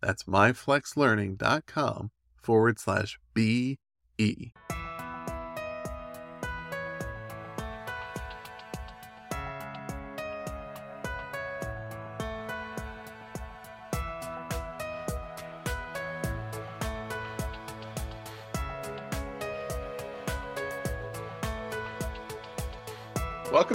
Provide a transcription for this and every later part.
That's myflexlearning.com forward slash BE.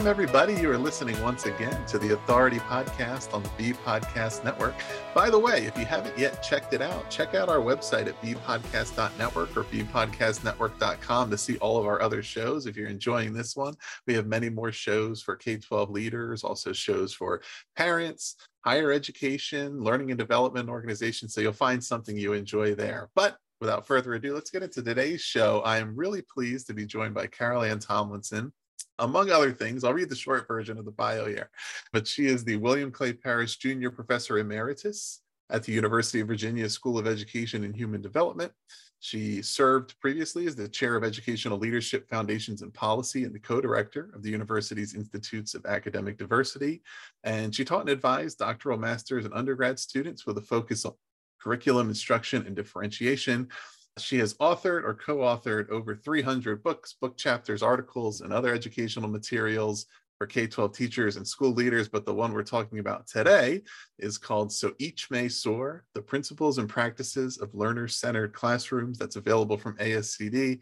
Welcome, everybody. You are listening once again to the Authority Podcast on the Be Podcast Network. By the way, if you haven't yet checked it out, check out our website at bpodcast.network or bpodcastnetwork.com to see all of our other shows. If you're enjoying this one, we have many more shows for K 12 leaders, also shows for parents, higher education, learning and development organizations. So you'll find something you enjoy there. But without further ado, let's get into today's show. I am really pleased to be joined by Carol Ann Tomlinson among other things. I'll read the short version of the bio here, but she is the William Clay Parrish Jr. Professor Emeritus at the University of Virginia School of Education and Human Development. She served previously as the chair of Educational Leadership Foundations and Policy and the co-director of the university's Institutes of Academic Diversity. And she taught and advised doctoral masters and undergrad students with a focus on curriculum instruction and differentiation she has authored or co authored over 300 books, book chapters, articles, and other educational materials for K 12 teachers and school leaders. But the one we're talking about today is called So Each May Soar The Principles and Practices of Learner Centered Classrooms. That's available from ASCD.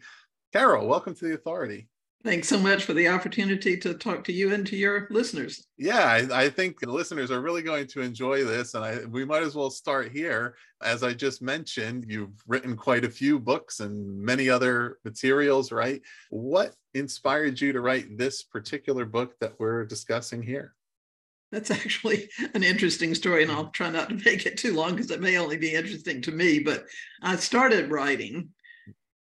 Carol, welcome to the authority. Thanks so much for the opportunity to talk to you and to your listeners. Yeah, I, I, think the listeners are really going to enjoy this. And I, we might as well start here. As I just mentioned, you've written quite a few books and many other materials, right? What inspired you to write this particular book that we're discussing here? That's actually an interesting story, and I'll try not to make it too long because it may only be interesting to me. But I started writing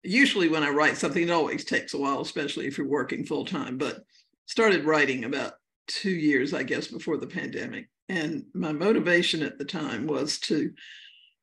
usually when I write something, it always takes a while, especially if you're working full time, but started writing about two years, I guess, before the pandemic. And my motivation at the time was to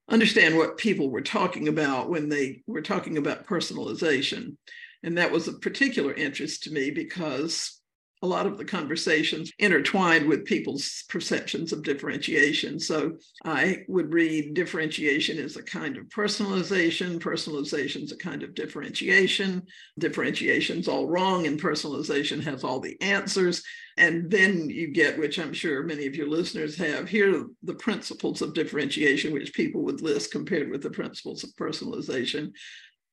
understand what people were talking about when they were talking about personalization. And that was of particular interest to me because a lot of the conversations intertwined with people's perceptions of differentiation. So I would read differentiation is a kind of personalization, personalization is a kind of differentiation, differentiation's all wrong, and personalization has all the answers. And then you get, which I'm sure many of your listeners have, here are the principles of differentiation, which people would list compared with the principles of personalization.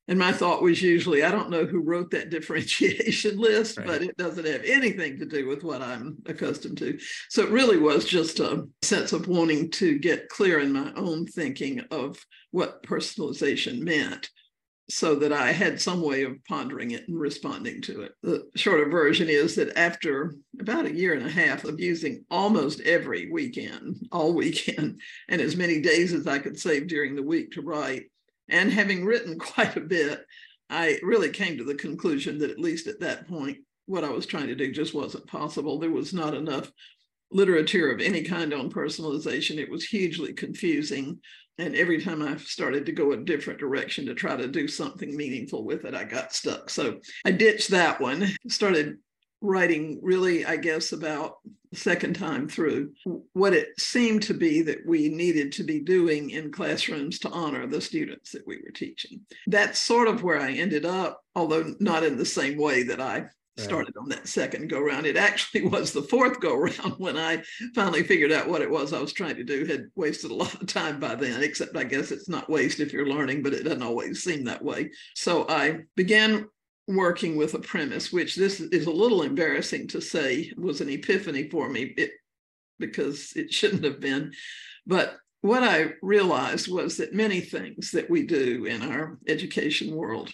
And my thought was usually, I don't know who wrote that differentiation list, right. but it doesn't have anything to do with what I'm accustomed to. So it really was just a sense of wanting to get clear in my own thinking of what personalization meant so that I had some way of pondering it and responding to it. The shorter version is that after about a year and a half of using almost every weekend, all weekend, and as many days as I could save during the week to write, and having written quite a bit, I really came to the conclusion that at least at that point, what I was trying to do just wasn't possible. There was not enough literature of any kind on personalization. It was hugely confusing. And every time I started to go a different direction to try to do something meaningful with it, I got stuck. So I ditched that one, started writing really, I guess, about the second time through what it seemed to be that we needed to be doing in classrooms to honor the students that we were teaching. That's sort of where I ended up, although not in the same way that I started on that second go round. It actually was the fourth go round when I finally figured out what it was I was trying to do. Had wasted a lot of time by then, except I guess it's not waste if you're learning, but it doesn't always seem that way. So I began working with a premise, which this is a little embarrassing to say was an epiphany for me it, because it shouldn't have been. But what I realized was that many things that we do in our education world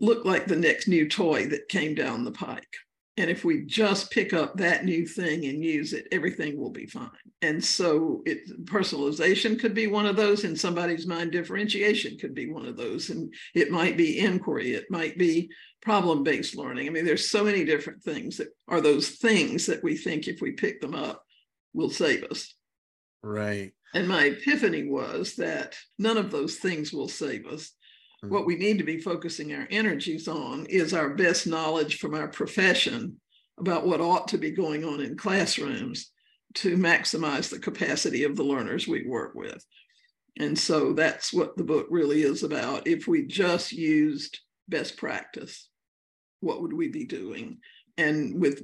look like the next new toy that came down the pike. And if we just pick up that new thing and use it, everything will be fine. And so it personalization could be one of those in somebody's mind, differentiation could be one of those. And it might be inquiry, it might be problem-based learning. I mean, there's so many different things that are those things that we think if we pick them up will save us. Right. And my epiphany was that none of those things will save us mm-hmm. what we need to be focusing our energies on is our best knowledge from our profession about what ought to be going on in classrooms to maximize the capacity of the learners we work with. And so that's what the book really is about. If we just used best practice, what would we be doing? And with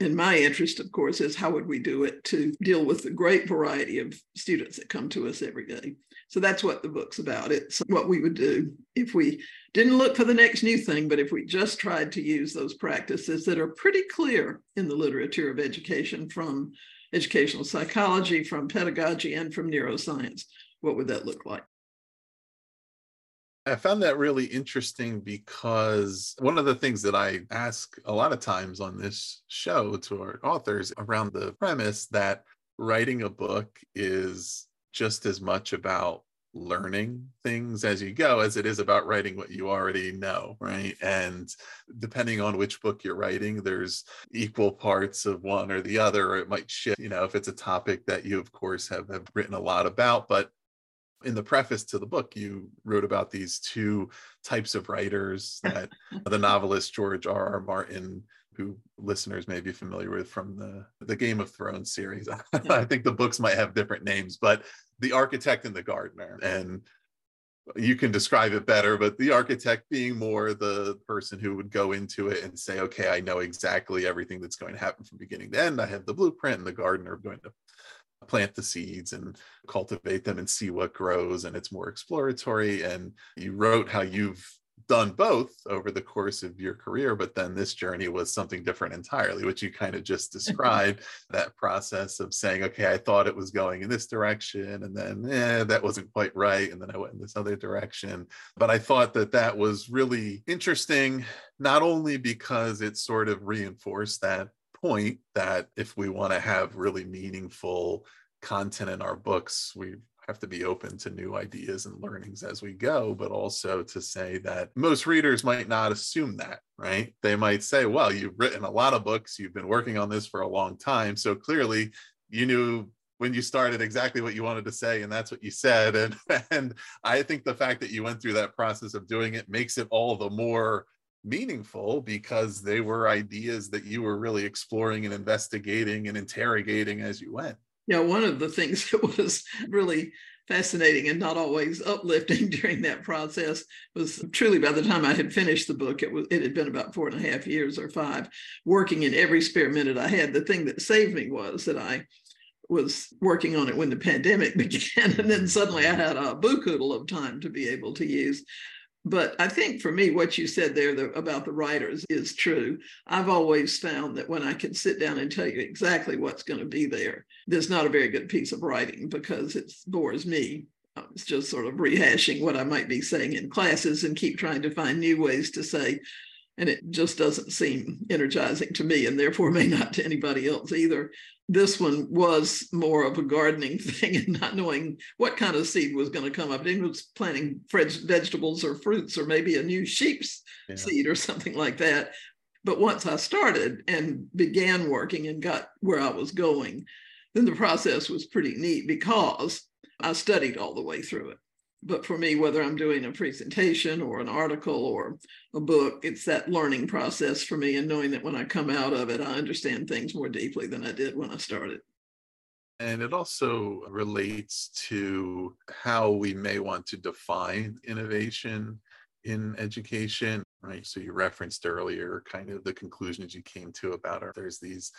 in my interest, of course, is how would we do it to deal with the great variety of students that come to us every day. So that's what the book's about. It's what we would do if we didn't look for the next new thing, but if we just tried to use those practices that are pretty clear in the literature of education from educational psychology, from pedagogy, and from neuroscience. What would that look like? I found that really interesting because one of the things that I ask a lot of times on this show to our authors around the premise that writing a book is just as much about learning things as you go as it is about writing what you already know right? And depending on which book you're writing there's equal parts of one or the other or it might shift you know if it's a topic that you of course have, have written a lot about. But in the preface to the book you wrote about these two types of writers that the novelist george r r martin who listeners may be familiar with from the the Game of Thrones series. I think the books might have different names, but the architect and the gardener. And you can describe it better, but the architect being more the person who would go into it and say, okay, I know exactly everything that's going to happen from beginning to end. I have the blueprint, and the gardener going to plant the seeds and cultivate them and see what grows and it's more exploratory and you wrote how you've done both over the course of your career, but then this journey was something different entirely, which you kind of just described that process of saying, okay, I thought it was going in this direction, and then eh, that wasn't quite right. And then I went in this other direction. But I thought that that was really interesting, not only because it sort of reinforced that point that if we want to have really meaningful content in our books, we have to be open to new ideas and learnings as we go, but also to say that most readers might not assume that, right? They might say, well, you've written a lot of books, you've been working on this for a long time. So clearly you knew when you started exactly what you wanted to say and that's what you said and and i think the fact that you went through that process of doing it makes it all the more meaningful because they were ideas that you were really exploring and investigating and interrogating as you went yeah, one of the things that was really fascinating and not always uplifting during that process was truly by the time I had finished the book, it was it had been about four and a half years or five, working in every spare minute I had. The thing that saved me was that I was working on it when the pandemic began, and then suddenly I had a bookhoodle of time to be able to use. But I think for me, what you said there the, about the writers is true. I've always found that when I can sit down and tell you exactly what's going to be there, there's not a very good piece of writing because it bores me. Um, it's just sort of rehashing what I might be saying in classes and keep trying to find new ways to say. And it just doesn't seem energizing to me, and therefore may not to anybody else either this one was more of a gardening thing and not knowing what kind of seed was going to come up. It was planting fresh vegetables or fruits or maybe a new sheep's yeah. seed or something like that. But once I started and began working and got where I was going, then the process was pretty neat because I studied all the way through it. But for me, whether I'm doing a presentation or an article or a book, it's that learning process for me and knowing that when I come out of it, I understand things more deeply than I did when I started. And it also relates to how we may want to define innovation in education, right? So you referenced earlier kind of the conclusions you came to about it. There's these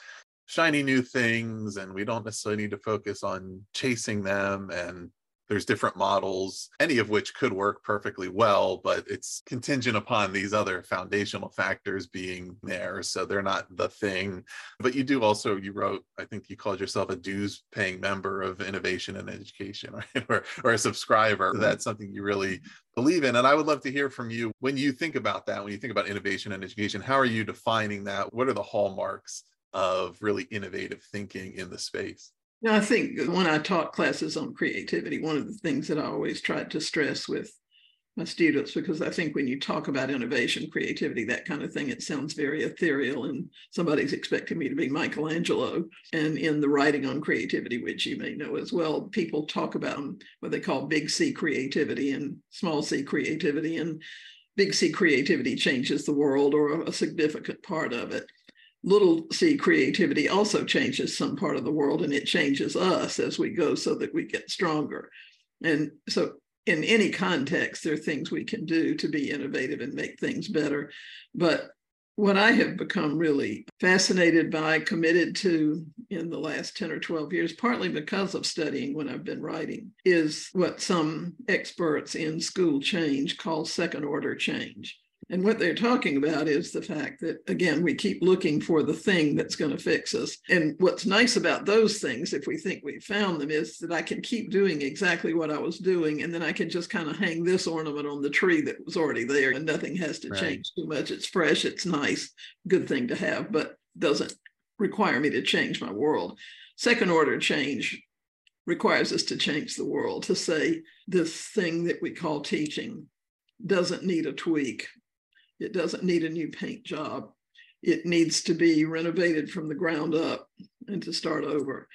shiny new things, and we don't necessarily need to focus on chasing them and there's different models any of which could work perfectly well but it's contingent upon these other foundational factors being there so they're not the thing. But you do also you wrote i think you called yourself a dues paying member of innovation and education right? Or, or a subscriber. Mm-hmm. that's something you really believe in and i would love to hear from you when you think about that when you think about innovation and education how are you defining that? What are the hallmarks of really innovative thinking in the space I think when I taught classes on creativity, one of the things that I always tried to stress with my students, because I think when you talk about innovation, creativity, that kind of thing, it sounds very ethereal and somebody's expecting me to be Michelangelo. And in the writing on creativity, which you may know as well, people talk about what they call big C creativity and small c creativity. And big C creativity changes the world or a significant part of it little c creativity also changes some part of the world and it changes us as we go so that we get stronger. And so, in any context, there are things we can do to be innovative and make things better. But what I have become really fascinated by, committed to in the last 10 or 12 years, partly because of studying when I've been writing, is what some experts in school change call second order change. And what they're talking about is the fact that, again, we keep looking for the thing that's going to fix us. And what's nice about those things, if we think we've found them, is that I can keep doing exactly what I was doing. And then I can just kind of hang this ornament on the tree that was already there and nothing has to right. change too much. It's fresh, it's nice, good thing to have, but doesn't require me to change my world. Second order change requires us to change the world, to say this thing that we call teaching doesn't need a tweak it doesn't need a new paint job. It needs to be renovated from the ground up and to start over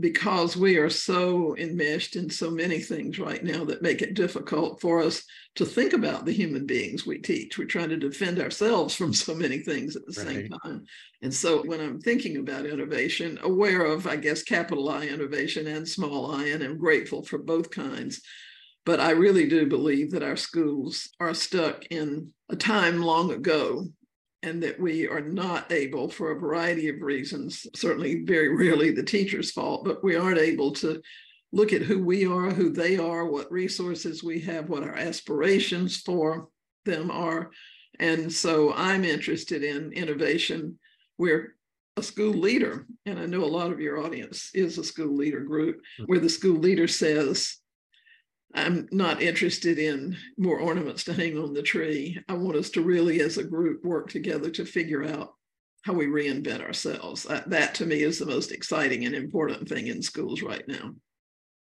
because we are so enmeshed in so many things right now that make it difficult for us to think about the human beings we teach. We're trying to defend ourselves from so many things at the right. same time. And so when I'm thinking about innovation, aware of, I guess, capital I innovation and small i, and I'm grateful for both kinds. But I really do believe that our schools are stuck in a time long ago and that we are not able, for a variety of reasons, certainly very rarely the teacher's fault, but we aren't able to look at who we are, who they are, what resources we have, what our aspirations for them are. And so I'm interested in innovation. We're a school leader, and I know a lot of your audience is a school leader group, mm-hmm. where the school leader says, I'm not interested in more ornaments to hang on the tree. I want us to really, as a group, work together to figure out how we reinvent ourselves. That, that to me is the most exciting and important thing in schools right now.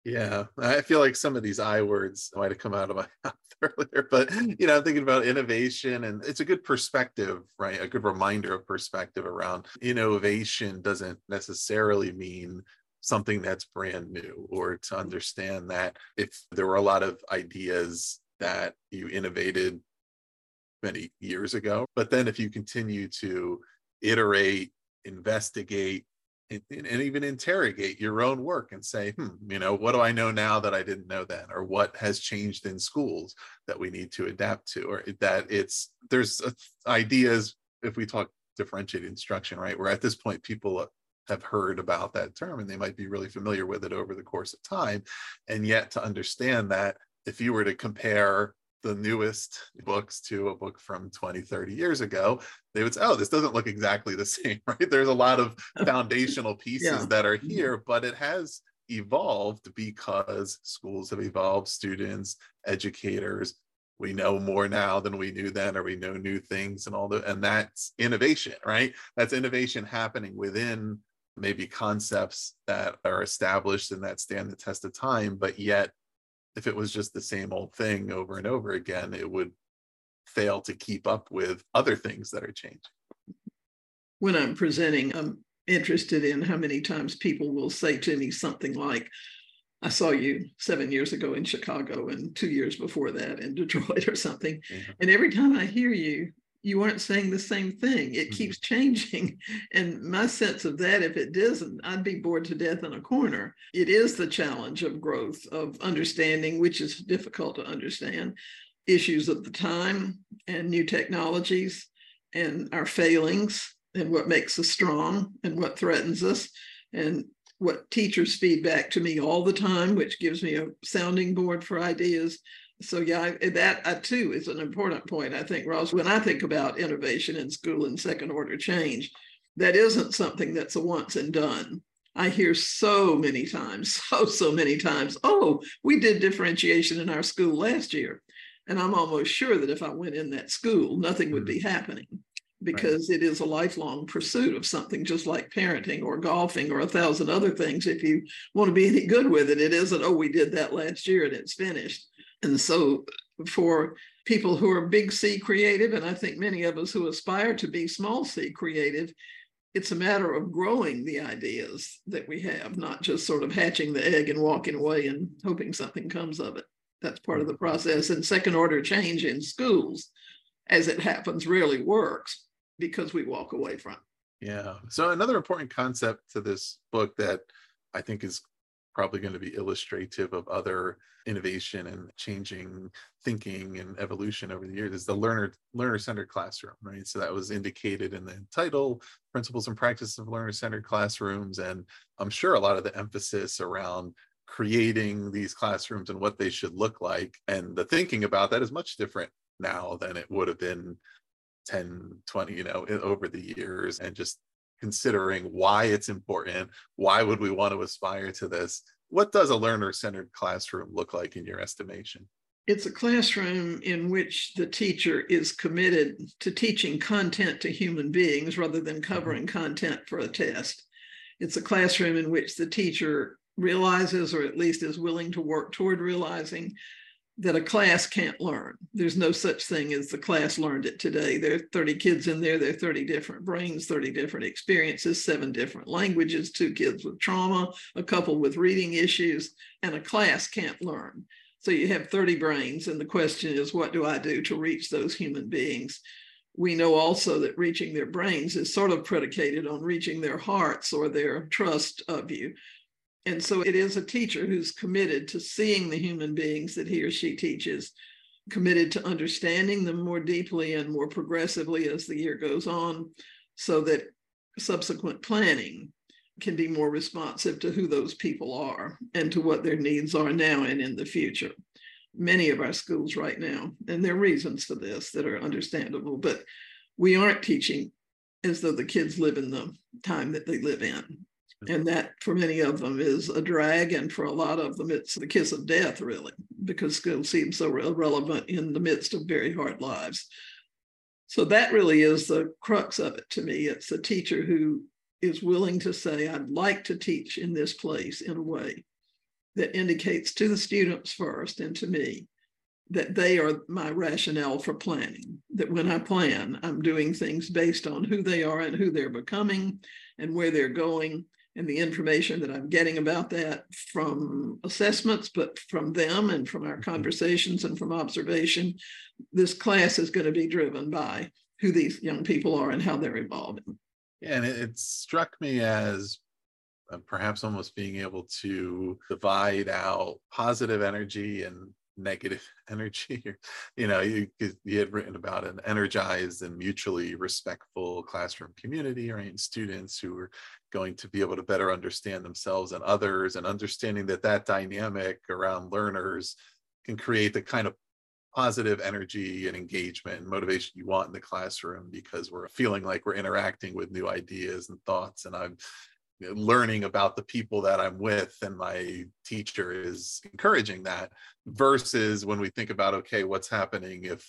Yeah, I feel like some of these I words might have come out of my mouth earlier, but you know, I'm thinking about innovation and it's a good perspective, right? A good reminder of perspective around innovation doesn't necessarily mean something that's brand new or to understand that if there were a lot of ideas that you innovated many years ago but then if you continue to iterate investigate and, and, even interrogate your own work and say hmm you know what do i know now that i didn't know then? Or what has changed in schools that we need to adapt to? Or that it's there's uh, ideas if we talk differentiated instruction right where at this point people have heard about that term and they might be really familiar with it over the course of time. And yet to understand that if you were to compare the newest books to a book from 20, 30 years ago, they would say, oh, this doesn't look exactly the same, right? There's a lot of foundational pieces yeah. that are mm-hmm. here, but it has evolved because schools have evolved, students, educators, we know more now than we knew then or we know new things and all the and that's innovation right that's innovation happening within maybe concepts that are established and that stand the test of time but yet if it was just the same old thing over and over again it would fail to keep up with other things that are changing when i'm presenting i'm interested in how many times people will say to me something like I saw you seven years ago in Chicago and two years before that in Detroit or something. Yeah. And every time I hear you, you aren't saying the same thing. It mm-hmm. keeps changing. And my sense of that, if it doesn't, I'd be bored to death in a corner. It is the challenge of growth, of understanding, which is difficult to understand, issues of the time and new technologies and our failings and what makes us strong and what threatens us. And what teachers feedback to me all the time, which gives me a sounding board for ideas. So yeah, that uh, too is an important point. I think, Ross, when I think about innovation in school and second order change, that isn't something that's a once and done. I hear so many times, so, so many times, oh, we did differentiation in our school last year. And I'm almost sure that if I went in that school, nothing would be mm-hmm. happening because right. it is a lifelong pursuit of something just like parenting or golfing or a thousand other things. If you want to be any good with it, it isn't, oh, we did that last year and it's finished. And so for people who are big C creative, and I think many of us who aspire to be small c creative, it's a matter of growing the ideas that we have, not just sort of hatching the egg and walking away and hoping something comes of it. That's part of the process. And second order change in schools, as it happens, rarely works because we walk away from. Yeah. So another important concept to this book that I think is probably going to be illustrative of other innovation and changing thinking and evolution over the years is the learner learner centered classroom right? So that was indicated in the title principles and practices of learner centered classrooms. And i'm sure a lot of the emphasis around creating these classrooms and what they should look like and the thinking about that is much different now than it would have been 10 20 you know over the years and just considering why it's important why would we want to aspire to this? What does a learner centered classroom look like in your estimation? It's a classroom in which the teacher is committed to teaching content to human beings rather than mm-hmm. covering content for a test. It's a classroom in which the teacher realizes or at least is willing to work toward realizing that a class can't learn. There's no such thing as the class learned it today. There are 30 kids in there, there are 30 different brains, 30 different experiences, seven different languages, two kids with trauma, a couple with reading issues, and a class can't learn. So you have 30 brains, and the question is, what do I do to reach those human beings? We know also that reaching their brains is sort of predicated on reaching their hearts or their trust of you. And so it is a teacher who's committed to seeing the human beings that he or she teaches, committed to understanding them more deeply and more progressively as the year goes on, so that subsequent planning can be more responsive to who those people are and to what their needs are now and in the future. Many of our schools right now, and there are reasons for this that are understandable, but we aren't teaching as though the kids live in the time that they live in and that for many of them is a drag and for a lot of them it's the kiss of death really because school seems so irrelevant in the midst of very hard lives. So that really is the crux of it to me. It's a teacher who is willing to say i'd like to teach in this place in a way that indicates to the students first and to me that they are my rationale for planning that when i plan i'm doing things based on who they are and who they're becoming and where they're going and the information that I'm getting about that from assessments, but from them and from our mm-hmm. conversations and from observation, this class is going to be driven by who these young people are and how they're evolving. Yeah, and it, it struck me as uh, perhaps almost being able to divide out positive energy and negative energy you know you, you had written about an energized and mutually respectful classroom community right students who are going to be able to better understand themselves and others and understanding that that dynamic around learners can create the kind of positive energy and engagement and motivation you want in the classroom because we're feeling like we're interacting with new ideas and thoughts and i'm learning about the people that I'm with and my teacher is encouraging that versus when we think about okay what's happening if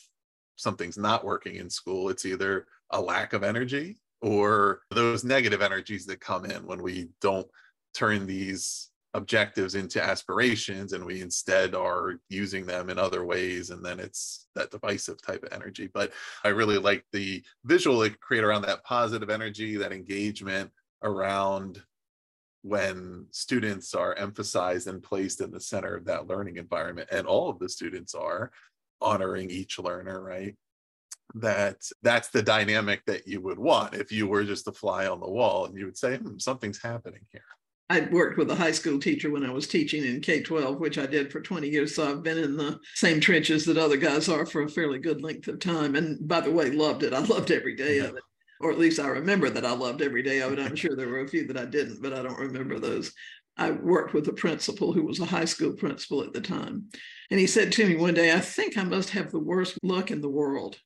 something's not working in school it's either a lack of energy or those negative energies that come in when we don't turn these objectives into aspirations and we instead are using them in other ways and then it's that divisive type of energy. But i really like the visual it create around that positive energy that engagement around when students are emphasized and placed in the center of that learning environment and all of the students are honoring each learner right that that's the dynamic that you would want if you were just a fly on the wall and you would say hmm, something's happening here I worked with a high school teacher when I was teaching in K 12, which I did for 20 years. So I've been in the same trenches that other guys are for a fairly good length of time. And by the way, loved it. I loved every day of it, or at least I remember that I loved every day of it. I'm sure there were a few that I didn't, but I don't remember those. I worked with a principal who was a high school principal at the time. And he said to me one day, I think I must have the worst luck in the world.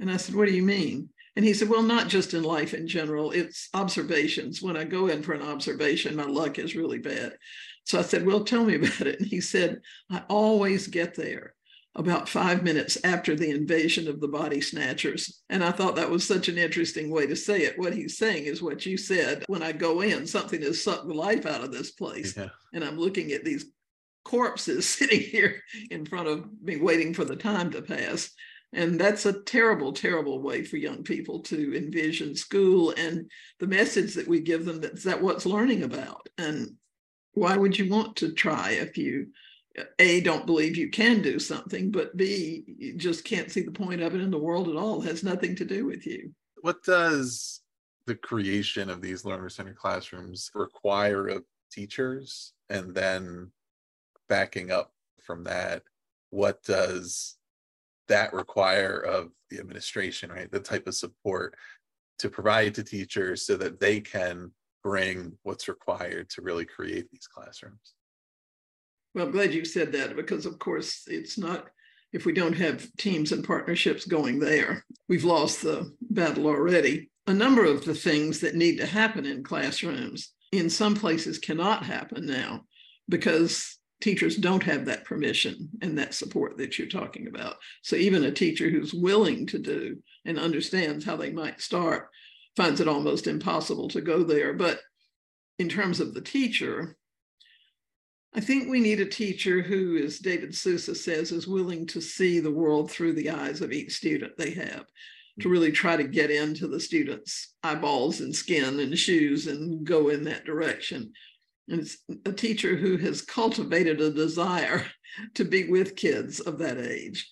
And I said, What do you mean? And he said, Well, not just in life in general, it's observations. When I go in for an observation, my luck is really bad. So I said, Well, tell me about it. And he said, I always get there about five minutes after the invasion of the body snatchers. And I thought that was such an interesting way to say it. What he's saying is what you said when I go in, something has sucked the life out of this place. Yeah. And I'm looking at these corpses sitting here in front of me, waiting for the time to pass. And that's a terrible, terrible way for young people to envision school and the message that we give them that's that what's learning about. And why would you want to try if you uh, a don't believe you can do something, but B you just can't see the point of it in the world at all. It has nothing to do with you. What does the creation of these learner centered classrooms require of teachers? And then backing up from that, what does that require of the administration, right? The type of support to provide to teachers so that they can bring what's required to really create these classrooms. Well, I'm glad you said that because, of course, it's not, if we don't have teams and partnerships going there, we've lost the battle already. A number of the things that need to happen in classrooms in some places cannot happen now because teachers don't have that permission and that support that you're talking about. So even a teacher who's willing to do and understands how they might start finds it almost impossible to go there. But in terms of the teacher, I think we need a teacher who, as David Sousa says, is willing to see the world through the eyes of each student they have, to mm-hmm. really try to get into the student's eyeballs and skin and shoes and go in that direction. It's a teacher who has cultivated a desire to be with kids of that age.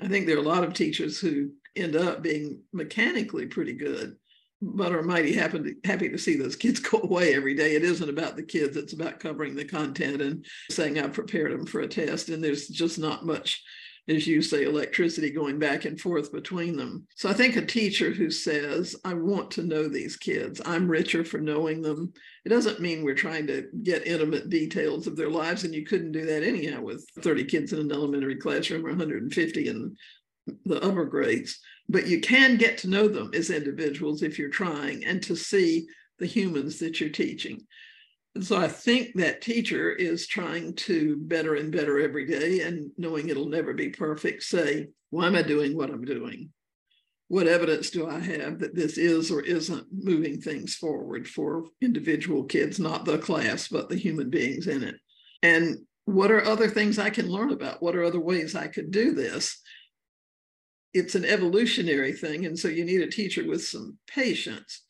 I think there are a lot of teachers who end up being mechanically pretty good, but are mighty happy to, happy to see those kids go away every day. It isn't about the kids, it's about covering the content and saying I've prepared them for a test. And there's just not much as you say, electricity going back and forth between them. So I think a teacher who says, I want to know these kids, I'm richer for knowing them. It doesn't mean we're trying to get intimate details of their lives, and you couldn't do that anyhow with 30 kids in an elementary classroom or 150 in the upper grades. But you can get to know them as individuals if you're trying and to see the humans that you're teaching. So I think that teacher is trying to better and better every day and knowing it'll never be perfect, say, why am I doing what I'm doing? What evidence do I have that this is or isn't moving things forward for individual kids, not the class, but the human beings in it? And what are other things I can learn about? What are other ways I could do this? It's an evolutionary thing. And so you need a teacher with some patience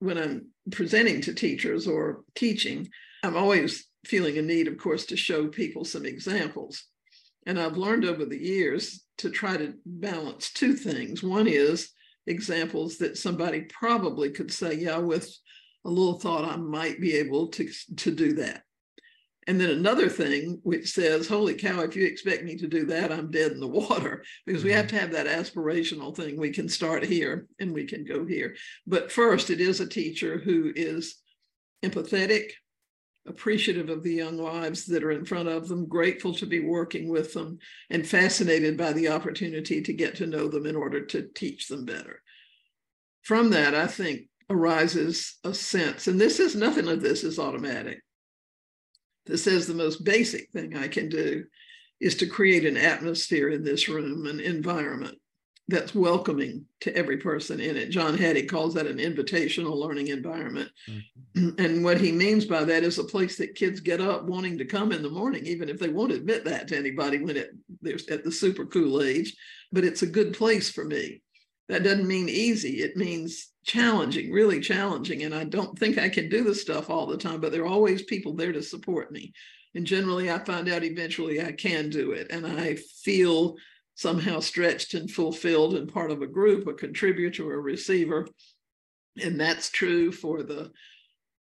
when I'm presenting to teachers or teaching, I'm always feeling a need, of course, to show people some examples. And I've learned over the years to try to balance two things. One is examples that somebody probably could say, yeah, with a little thought, I might be able to, to do that. And then another thing which says, holy cow, if you expect me to do that, I'm dead in the water because we have mm-hmm. to have that aspirational thing. We can start here and we can go here. But first, it is a teacher who is empathetic, appreciative of the young lives that are in front of them, grateful to be working with them, and fascinated by the opportunity to get to know them in order to teach them better. From that, I think arises a sense, and this is nothing of this is automatic that says the most basic thing I can do is to create an atmosphere in this room, an environment that's welcoming to every person in it. John Hattie calls that an invitational learning environment. Mm-hmm. And what he means by that is a place that kids get up wanting to come in the morning, even if they won't admit that to anybody when it they're at the super cool age. But it's a good place for me. That doesn't mean easy. It means challenging, really challenging. And I don't think I can do the stuff all the time, but there are always people there to support me. And generally, I find out eventually I can do it. And I feel somehow stretched and fulfilled and part of a group, a contributor, a receiver. And that's true for the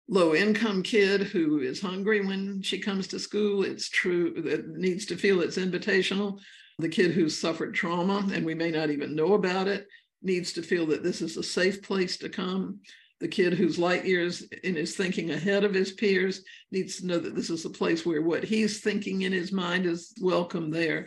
low income kid who is hungry when she comes to school. It's true that needs to feel it's invitational. The kid who's suffered trauma and we may not even know about it needs to feel that this is a safe place to come. The kid who's light years in his thinking ahead of his peers needs to know that this is a place where what he's thinking in his mind is welcome there.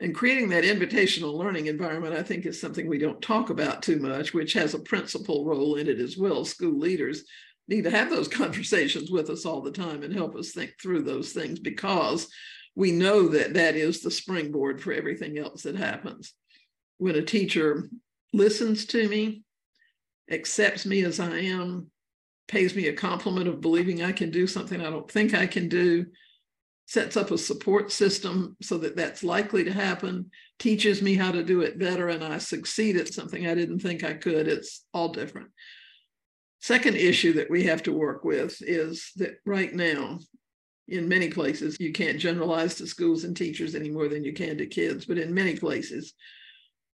And creating that invitational learning environment, I think, is something we don't talk about too much, which has a principal role in it as well. School leaders need to have those conversations with us all the time and help us think through those things because we know that that is the springboard for everything else that happens. When a teacher listens to me, accepts me as I am, pays me a compliment of believing I can do something I don't think I can do, sets up a support system so that that's likely to happen, teaches me how to do it better, and I succeed at something I didn't think I could. It's all different. Second issue that we have to work with is that right now, in many places, you can't generalize to schools and teachers any more than you can to kids, but in many places,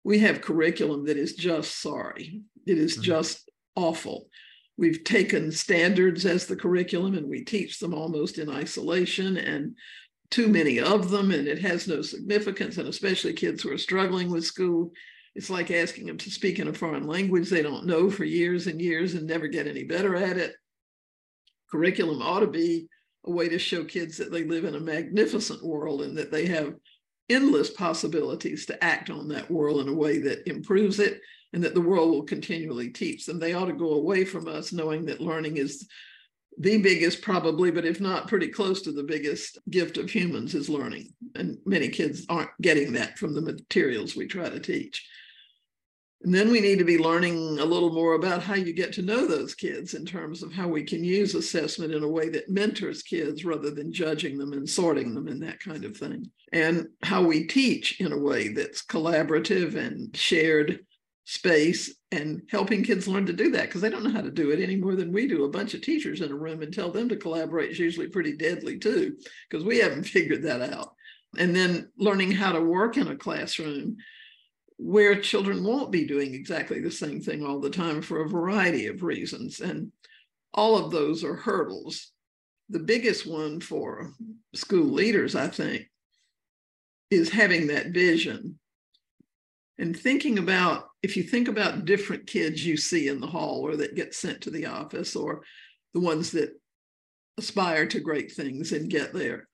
we have curriculum that is just sorry. It is mm-hmm. just awful. We've taken standards as the curriculum and we teach them almost in isolation and too many of them, and it has no significance. And especially kids who are struggling with school, it's like asking them to speak in a foreign language they don't know for years and years and never get any better at it. Curriculum ought to be a way to show kids that they live in a magnificent world and that they have endless possibilities to act on that world in a way that improves it and that the world will continually teach them. They ought to go away from us knowing that learning is the biggest, probably, but if not pretty close to the biggest gift of humans is learning. And many kids aren't getting that from the materials we try to teach. And then we need to be learning a little more about how you get to know those kids in terms of how we can use assessment in a way that mentors kids rather than judging them and sorting them and that kind of thing. And how we teach in a way that's collaborative and shared space and helping kids learn to do that because they don't know how to do it any more than we do. A bunch of teachers in a room and tell them to collaborate is usually pretty deadly too, because we haven't figured that out. And then learning how to work in a classroom where children won't be doing exactly the same thing all the time for a variety of reasons. And all of those are hurdles. The biggest one for school leaders, I think, is having that vision and thinking about if you think about different kids you see in the hall or that get sent to the office or the ones that aspire to great things and get there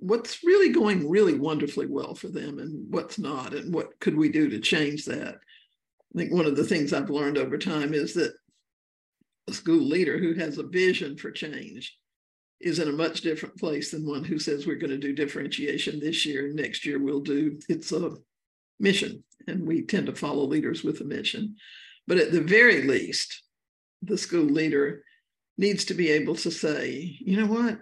what's really going really wonderfully well for them and what's not and what could we do to change that? I think one of the things i've learned over time is that a school leader who has a vision for change is in a much different place than one who says we're going to do differentiation this year and next year we'll do it's a mission, and we tend to follow leaders with a mission. But at the very least, the school leader needs to be able to say, you know what,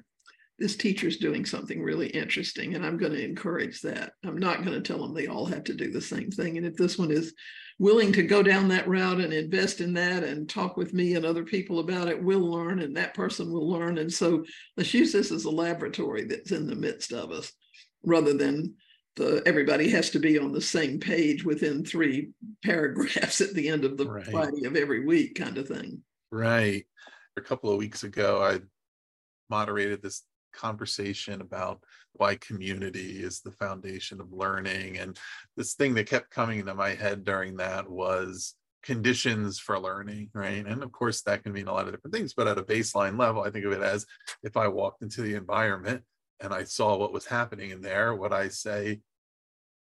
this teacher's doing something really interesting, and I'm going to encourage that. I'm not going to tell them they all have to do the same thing. And if this one is willing to go down that route and invest in that and talk with me and other people about it, we'll learn, and that person will learn. And so let's use this as a laboratory that's in the midst of us rather than the everybody has to be on the same page within three paragraphs at the end of the right. Friday of every week, kind of thing. Right. A couple of weeks ago, I moderated this conversation about why community is the foundation of learning. And this thing that kept coming into my head during that was conditions for learning, right? And of course, that can mean a lot of different things, but at a baseline level, I think of it as if I walked into the environment and I saw what was happening in there, would I say,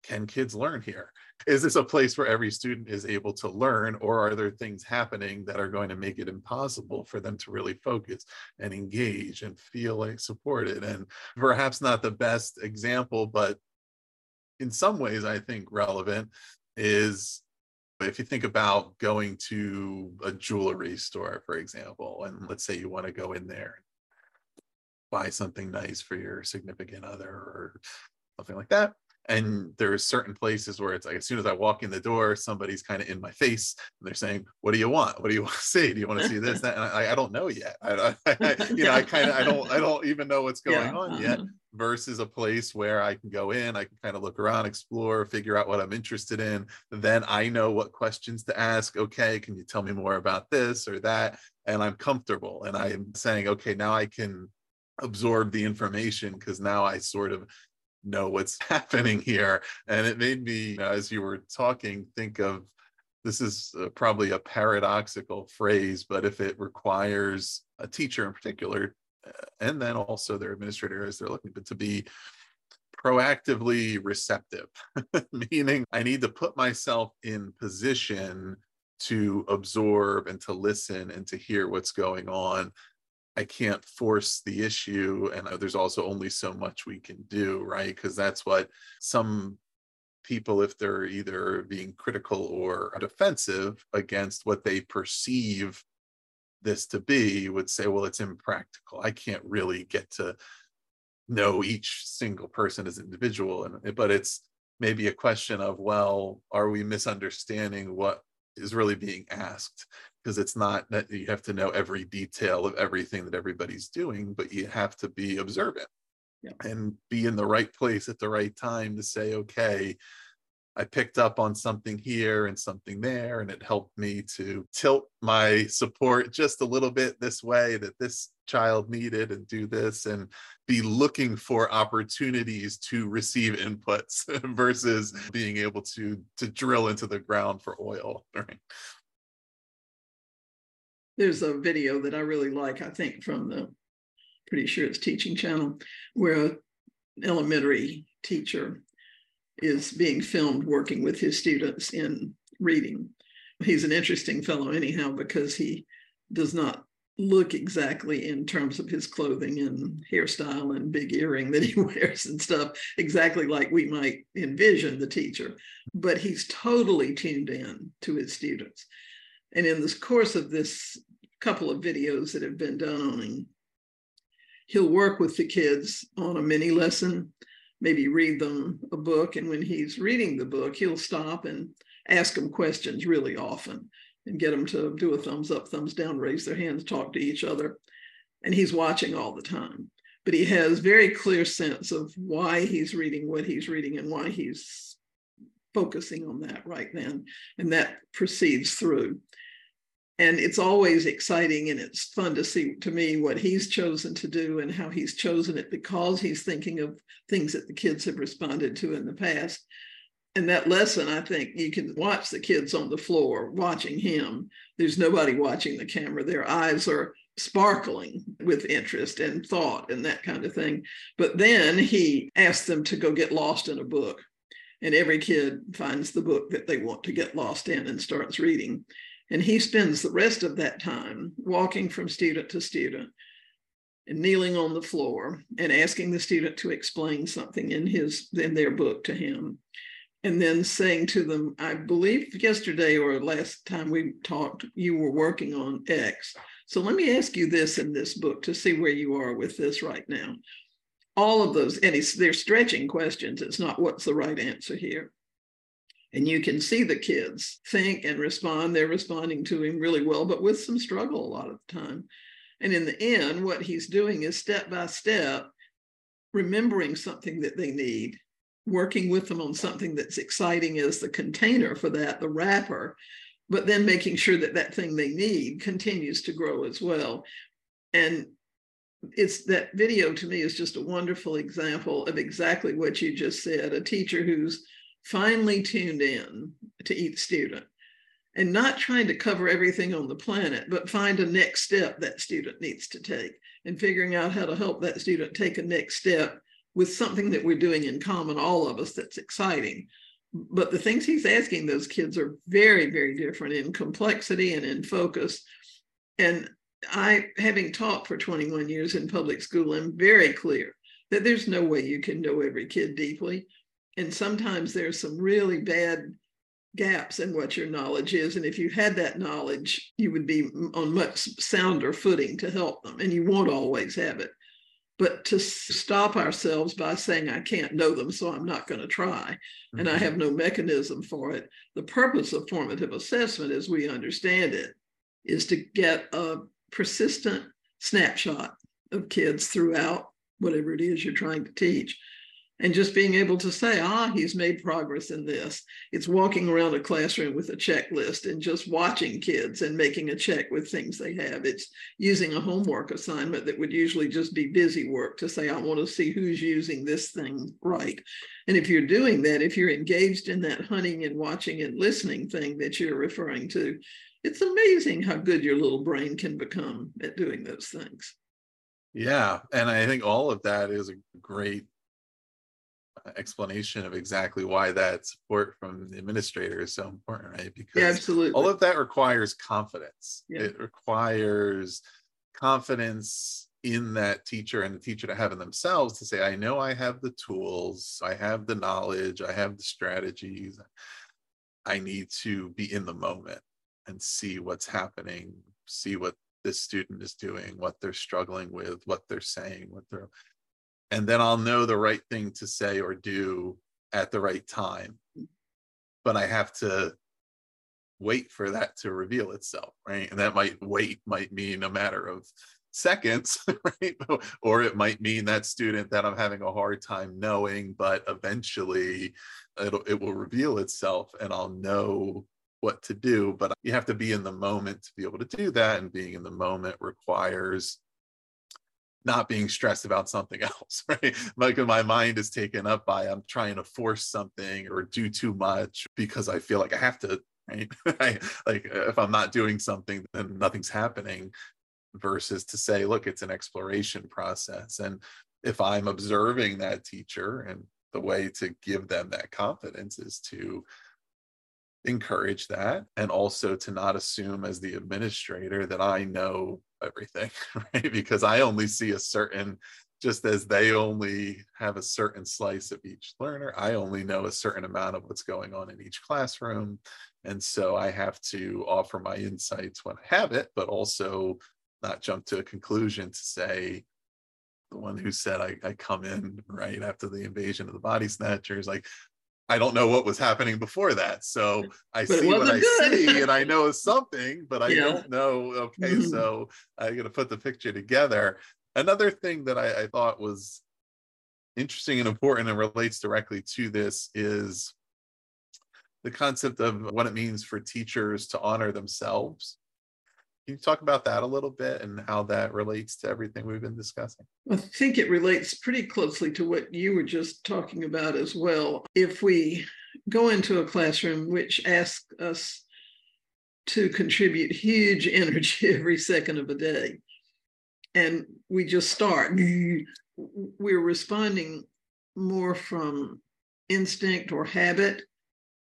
can kids learn here? Is this a place where every student is able to learn, or are there things happening that are going to make it impossible for them to really focus and engage and feel like supported? And perhaps not the best example, but in some ways, I think relevant. is if you think about going to a jewelry store, for example, and mm-hmm. let's say you want to go in there buy something nice for your significant other or something like that and there's certain places where it's like as soon as i walk in the door somebody's kind of in my face and they're saying what do you want? What do you want to see? Do you want to see this that? And i, I don't know yet. I, I you know i kind of i don't i don't even know what's going yeah. on yet uh-huh. versus a place where i can go in i can kind of look around explore figure out what i'm interested in then i know what questions to ask okay can you tell me more about this or that? And i'm comfortable and i'm saying okay now i can absorb the information because now i sort of know what's happening here. And it made me, as you were talking, think of this is uh, probably a paradoxical phrase, but if it requires a teacher in particular, uh, and then also their administrator as they're looking to be proactively receptive, meaning I need to put myself in position to absorb and to listen and to hear what's going on I can't force the issue. And uh, there's also only so much we can do, right? Because that's what some people, if they're either being critical or defensive against what they perceive this to be, would say, well, it's impractical. I can't really get to know each single person as an individual. And but it's maybe a question of, well, are we misunderstanding what is really being asked? because it's not that you have to know every detail of everything that everybody's doing, but you have to be observant yeah. and be in the right place at the right time to say, okay, I picked up on something here and something there, and it helped me to tilt my support just a little bit this way that this child needed and do this and be looking for opportunities to receive inputs versus being able to to drill into the ground for oil there's a video that I really like, I think, from the pretty sure it's teaching channel, where an elementary teacher is being filmed working with his students in reading. He's an interesting fellow, anyhow, because he does not look exactly in terms of his clothing and hairstyle and big earring that he wears and stuff, exactly like we might envision the teacher. But he's totally tuned in to his students. And in the course of this couple of videos that have been done on him, he'll work with the kids on a mini lesson, maybe read them a book. And when he's reading the book, he'll stop and ask them questions really often and get them to do a thumbs up, thumbs down, raise their hands, talk to each other. And he's watching all the time. But he has very clear sense of why he's reading what he's reading and why he's focusing on that right then. And that proceeds through and it's always exciting and it's fun to see to me what he's chosen to do and how he's chosen it because he's thinking of things that the kids have responded to in the past. And that lesson i think you can watch the kids on the floor watching him. There's nobody watching the camera. Their eyes are sparkling with interest and thought and that kind of thing. But then he asks them to go get lost in a book. And every kid finds the book that they want to get lost in and starts reading and he spends the rest of that time walking from student to student and kneeling on the floor and asking the student to explain something in his in their book to him. And then saying to them i believe yesterday or last time we talked you were working on x. So let me ask you this in this book to see where you are with this right now. All of those and they're stretching questions. It's not what's the right answer here and you can see the kids think and respond. They're responding to him really well, but with some struggle a lot of the time. And in the end, what he's doing is step by step, remembering something that they need, working with them on something that's exciting as the container for that, the wrapper, but then making sure that that thing they need continues to grow as well. And it's that video to me is just a wonderful example of exactly what you just said a teacher who's finely tuned in to each student and not trying to cover everything on the planet, but find a next step that student needs to take and figuring out how to help that student take a next step with something that we're doing in common, all of us, that's exciting. But the things he's asking those kids are very, very different in complexity and in focus. And I, having taught for 21 years in public school, am very clear that there's no way you can know every kid deeply and sometimes there's some really bad gaps in what your knowledge is. And if you had that knowledge, you would be on much sounder footing to help them. And you won't always have it. But to stop ourselves by saying, I can't know them, so I'm not going to try, and I mm-hmm. have no mechanism for it. The purpose of formative assessment, as we understand it, is to get a persistent snapshot of kids throughout whatever it is you're trying to teach and just being able to say, ah, he's made progress in this. It's walking around a classroom with a checklist and just watching kids and making a check with things they have. It's using a homework assignment that would usually just be busy work to say, I want to see who's using this thing right. And if you're doing that, if you're engaged in that hunting and watching and listening thing that you're referring to, it's amazing how good your little brain can become at doing those things. Yeah. And I think all of that is a great explanation of exactly why that support from the administrator is so important, right? Because yeah, absolutely. all of that requires confidence. Yeah. It requires confidence in that teacher and the teacher to have in themselves to say, I know I have the tools, I have the knowledge, I have the strategies. I need to be in the moment and see what's happening, see what this student is doing, what they're struggling with, what they're saying, what they're and then I'll know the right thing to say or do at the right time. But I have to wait for that to reveal itself, right? And that might wait might mean a matter of seconds, right? or it might mean that student that I'm having a hard time knowing, but eventually it'll it will reveal itself and I'll know what to do. But you have to be in the moment to be able to do that. And being in the moment requires not being stressed about something else, right? Like my mind is taken up by I'm trying to force something or do too much because I feel like I have to, right? Like uh, if I'm not doing something, then nothing's happening versus to say, look, it's an exploration process. And if I'm observing that teacher and the way to give them that confidence is to encourage that and also to not assume as the administrator that I know everything, right? Because I only see a certain, just as they only have a certain slice of each learner, I only know a certain amount of what's going on in each classroom. And so I have to offer my insights when I have it, but also not jump to a conclusion to say, the one who said I, I come in right after the invasion of the body snatchers, like I don't know what was happening before that. So I but see what I good. see and I know something, but I yeah. don't know. Okay, mm-hmm. so I'm going to put the picture together. Another thing that I, I thought was interesting and important and relates directly to this is the concept of what it means for teachers to honor themselves can you talk about that a little bit and how that relates to everything we've been discussing? I think it relates pretty closely to what you were just talking about as well. If we go into a classroom which asks us to contribute huge energy every second of the day, and we just start, we're responding more from instinct or habit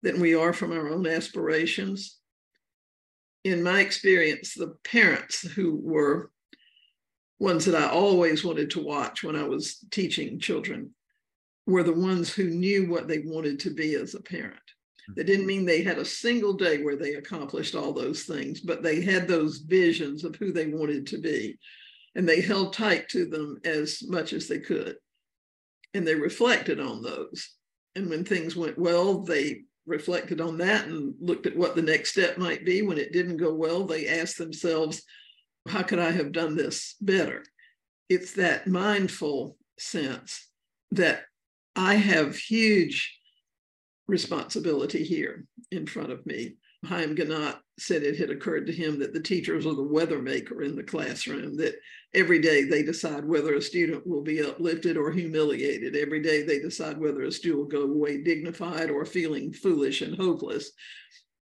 than we are from our own aspirations in my experience, the parents who were ones that I always wanted to watch when I was teaching children were the ones who knew what they wanted to be as a parent. That didn't mean they had a single day where they accomplished all those things, but they had those visions of who they wanted to be. And they held tight to them as much as they could. And they reflected on those. And when things went well, they reflected on that and looked at what the next step might be. When it didn't go well, they asked themselves, how could I have done this better? It's that mindful sense that I have huge responsibility here in front of me. Haim Ginott said it had occurred to him that the teachers are the weather maker in the classroom, that every day they decide whether a student will be uplifted or humiliated. Every day they decide whether a student will go away dignified or feeling foolish and hopeless.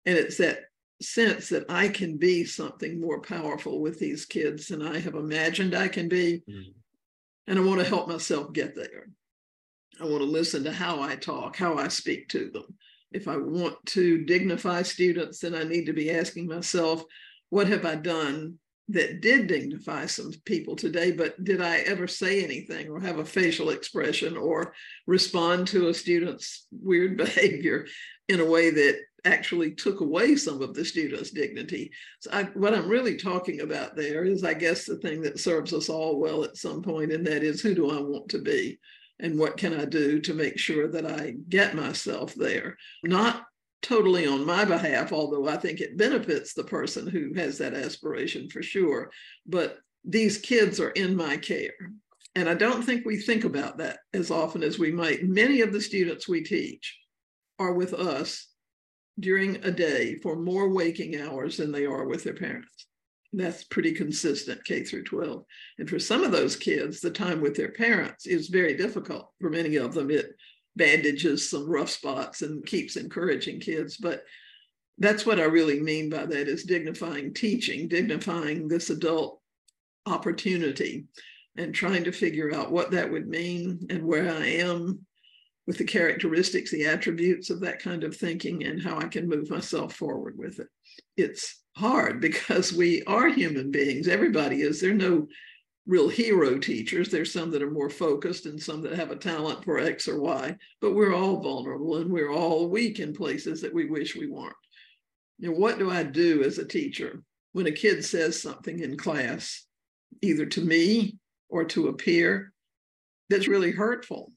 And it's that sense that I can be something more powerful with these kids than I have imagined I can be. Mm-hmm. And I want to help myself get there. I want to listen to how I talk, how I speak to them if I want to dignify students, then I need to be asking myself, what have I done that did dignify some people today, but did I ever say anything or have a facial expression or respond to a student's weird behavior in a way that actually took away some of the student's dignity? So I, what I'm really talking about there is, I guess, the thing that serves us all well at some point, and that is who do I want to be? And what can I do to make sure that I get myself there? Not totally on my behalf, although I think it benefits the person who has that aspiration for sure. But these kids are in my care. And I don't think we think about that as often as we might. Many of the students we teach are with us during a day for more waking hours than they are with their parents. That's pretty consistent K through 12. And for some of those kids, the time with their parents is very difficult. For many of them, it bandages some rough spots and keeps encouraging kids. But that's what I really mean by that is dignifying teaching, dignifying this adult opportunity and trying to figure out what that would mean and where I am with the characteristics, the attributes of that kind of thinking and how I can move myself forward with it. It's hard because we are human beings. Everybody is. There are no real hero teachers. There's some that are more focused and some that have a talent for X or Y, but we're all vulnerable and we're all weak in places that we wish we weren't. Know, what do I do as a teacher when a kid says something in class, either to me or to a peer, that's really hurtful?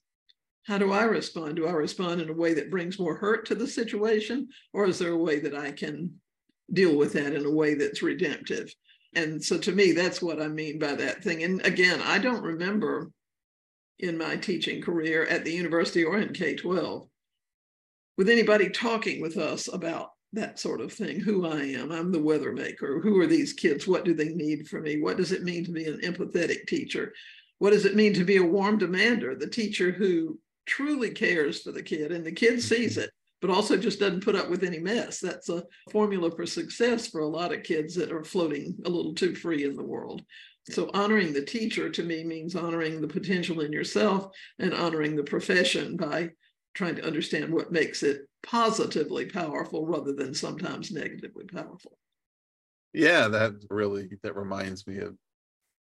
How do I respond? Do I respond in a way that brings more hurt to the situation? Or is there a way that I can deal with that in a way that's redemptive? And so to me, that's what I mean by that thing. And again, I don't remember in my teaching career at the university or in K 12 with anybody talking with us about that sort of thing who I am. I'm the weather maker. Who are these kids? What do they need from me? What does it mean to be an empathetic teacher? What does it mean to be a warm demander, the teacher who truly cares for the kid and the kid sees it but also just doesn't put up with any mess. That's a formula for success for a lot of kids that are floating a little too free in the world. So, honoring the teacher to me means honoring the potential in yourself and honoring the profession by trying to understand what makes it positively powerful rather than sometimes negatively powerful. Yeah, that really that reminds me of